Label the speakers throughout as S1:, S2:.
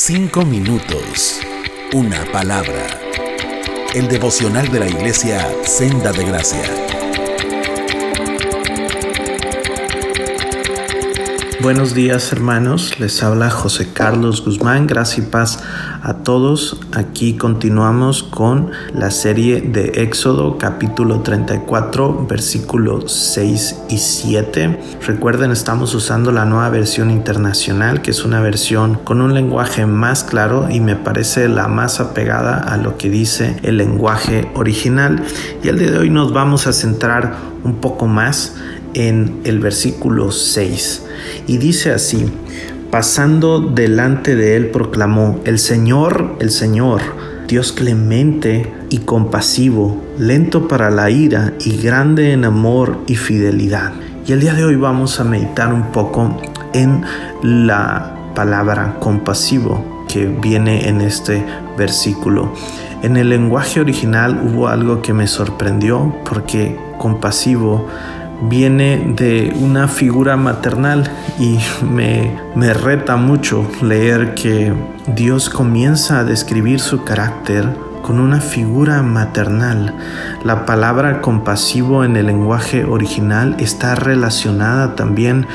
S1: Cinco minutos. Una palabra. El devocional de la iglesia Senda de Gracia.
S2: Buenos días hermanos, les habla José Carlos Guzmán, gracias y paz a todos. Aquí continuamos con la serie de Éxodo capítulo 34 versículos 6 y 7. Recuerden, estamos usando la nueva versión internacional, que es una versión con un lenguaje más claro y me parece la más apegada a lo que dice el lenguaje original. Y el día de hoy nos vamos a centrar un poco más en el versículo 6 y dice así, pasando delante de él proclamó, el Señor, el Señor, Dios clemente y compasivo, lento para la ira y grande en amor y fidelidad. Y el día de hoy vamos a meditar un poco en la palabra compasivo que viene en este versículo. En el lenguaje original hubo algo que me sorprendió porque compasivo viene de una figura maternal y me, me, reta mucho leer que Dios comienza a describir su carácter con una figura maternal. La palabra compasivo en el lenguaje original está relacionada también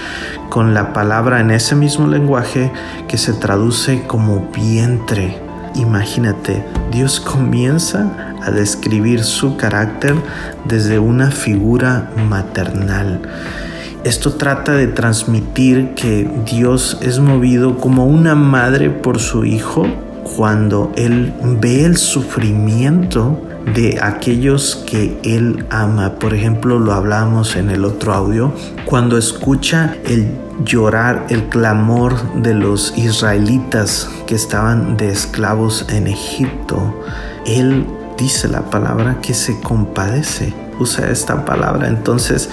S2: con la palabra en ese mismo lenguaje que se traduce como vientre. Imagínate, Dios comienza a describir su carácter desde una figura maternal. Esto trata de transmitir que Dios es movido como una madre por su hijo cuando Él ve el sufrimiento de aquellos que Él ama. Por ejemplo, lo hablamos en el otro audio, cuando escucha el llorar, el clamor de los israelitas estaban de esclavos en Egipto, Él dice la palabra que se compadece. Usa esta palabra. Entonces,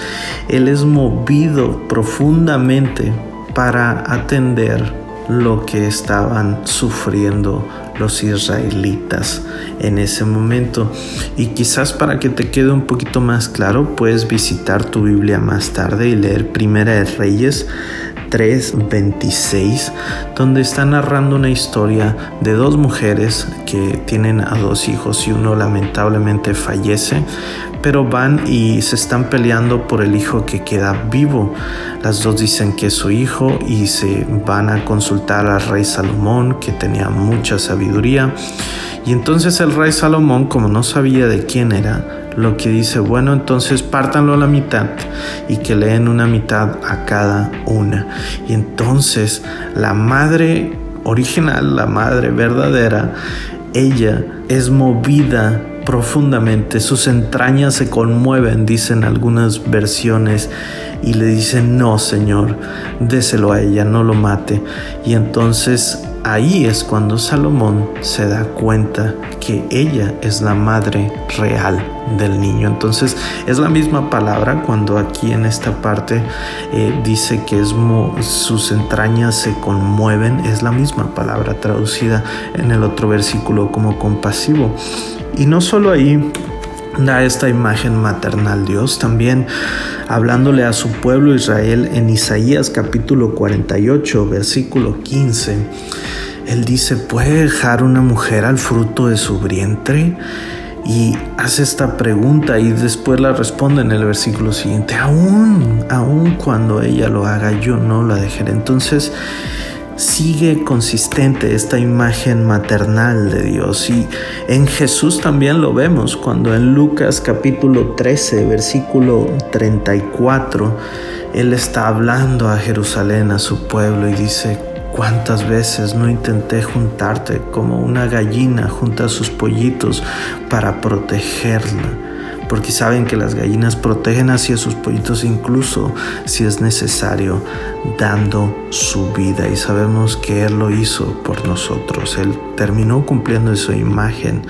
S2: Él es movido profundamente para atender lo que estaban sufriendo los israelitas en ese momento. Y quizás para que te quede un poquito más claro, puedes visitar tu Biblia más tarde y leer Primera de Reyes 3:26, donde está narrando una historia de dos mujeres que tienen a dos hijos y uno lamentablemente fallece, pero van y se están peleando por el hijo que queda vivo. Las dos dicen que es su hijo y se van a consultar al rey Salomón, que tenía mucha sabiduría. Y entonces el rey Salomón, como no sabía de quién era, lo que dice, bueno, entonces pártanlo a la mitad y que leen una mitad a cada una. Y entonces la madre original, la madre verdadera, ella es movida profundamente, sus entrañas se conmueven, dicen algunas versiones, y le dicen, no, Señor, déselo a ella, no lo mate. Y entonces ahí es cuando Salomón se da cuenta que ella es la madre real del niño. Entonces es la misma palabra cuando aquí en esta parte eh, dice que es sus entrañas se conmueven, es la misma palabra traducida en el otro versículo como compasivo. Y no solo ahí da esta imagen maternal Dios, también hablándole a su pueblo Israel en Isaías capítulo 48, versículo 15. Él dice, ¿puede dejar una mujer al fruto de su vientre? Y hace esta pregunta y después la responde en el versículo siguiente, aún, aún cuando ella lo haga, yo no la dejaré. Entonces, sigue consistente esta imagen maternal de Dios y en Jesús también lo vemos cuando en Lucas capítulo 13 versículo 34 Él está hablando a Jerusalén, a su pueblo y dice, ¿cuántas veces no intenté juntarte como una gallina junta a sus pollitos para protegerla? Porque saben que las gallinas protegen así a sus pollitos incluso si es necesario dando su vida y sabemos que Él lo hizo por nosotros. Él terminó cumpliendo su imagen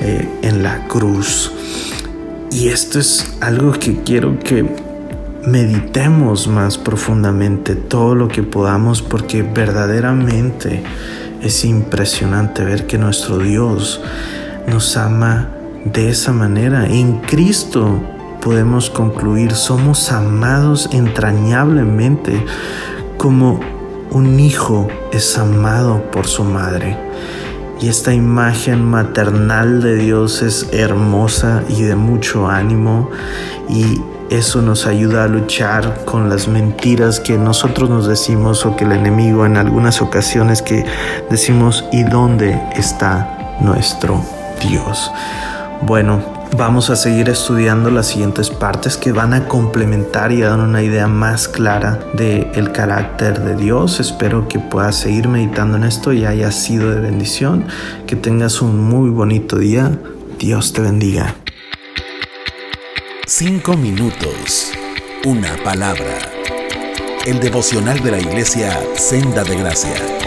S2: eh, en la cruz. Y esto es algo que quiero que meditemos más profundamente todo lo que podamos porque verdaderamente es impresionante ver que nuestro Dios nos ama de esa manera. En Cristo podemos concluir, somos amados entrañablemente como un hijo es amado por su madre. Y esta imagen maternal de Dios es hermosa y de mucho ánimo y eso nos ayuda a luchar con las mentiras que nosotros nos decimos o que el enemigo en algunas ocasiones que decimos ¿y dónde está nuestro Dios? Bueno, Vamos a seguir estudiando las siguientes partes que van a complementar y dar una idea más clara del el carácter de Dios. Espero que puedas seguir meditando en esto y haya sido de bendición. Que tengas un muy bonito día. Dios te bendiga.
S1: Cinco minutos. Una palabra. El devocional de la iglesia Senda de Gracia.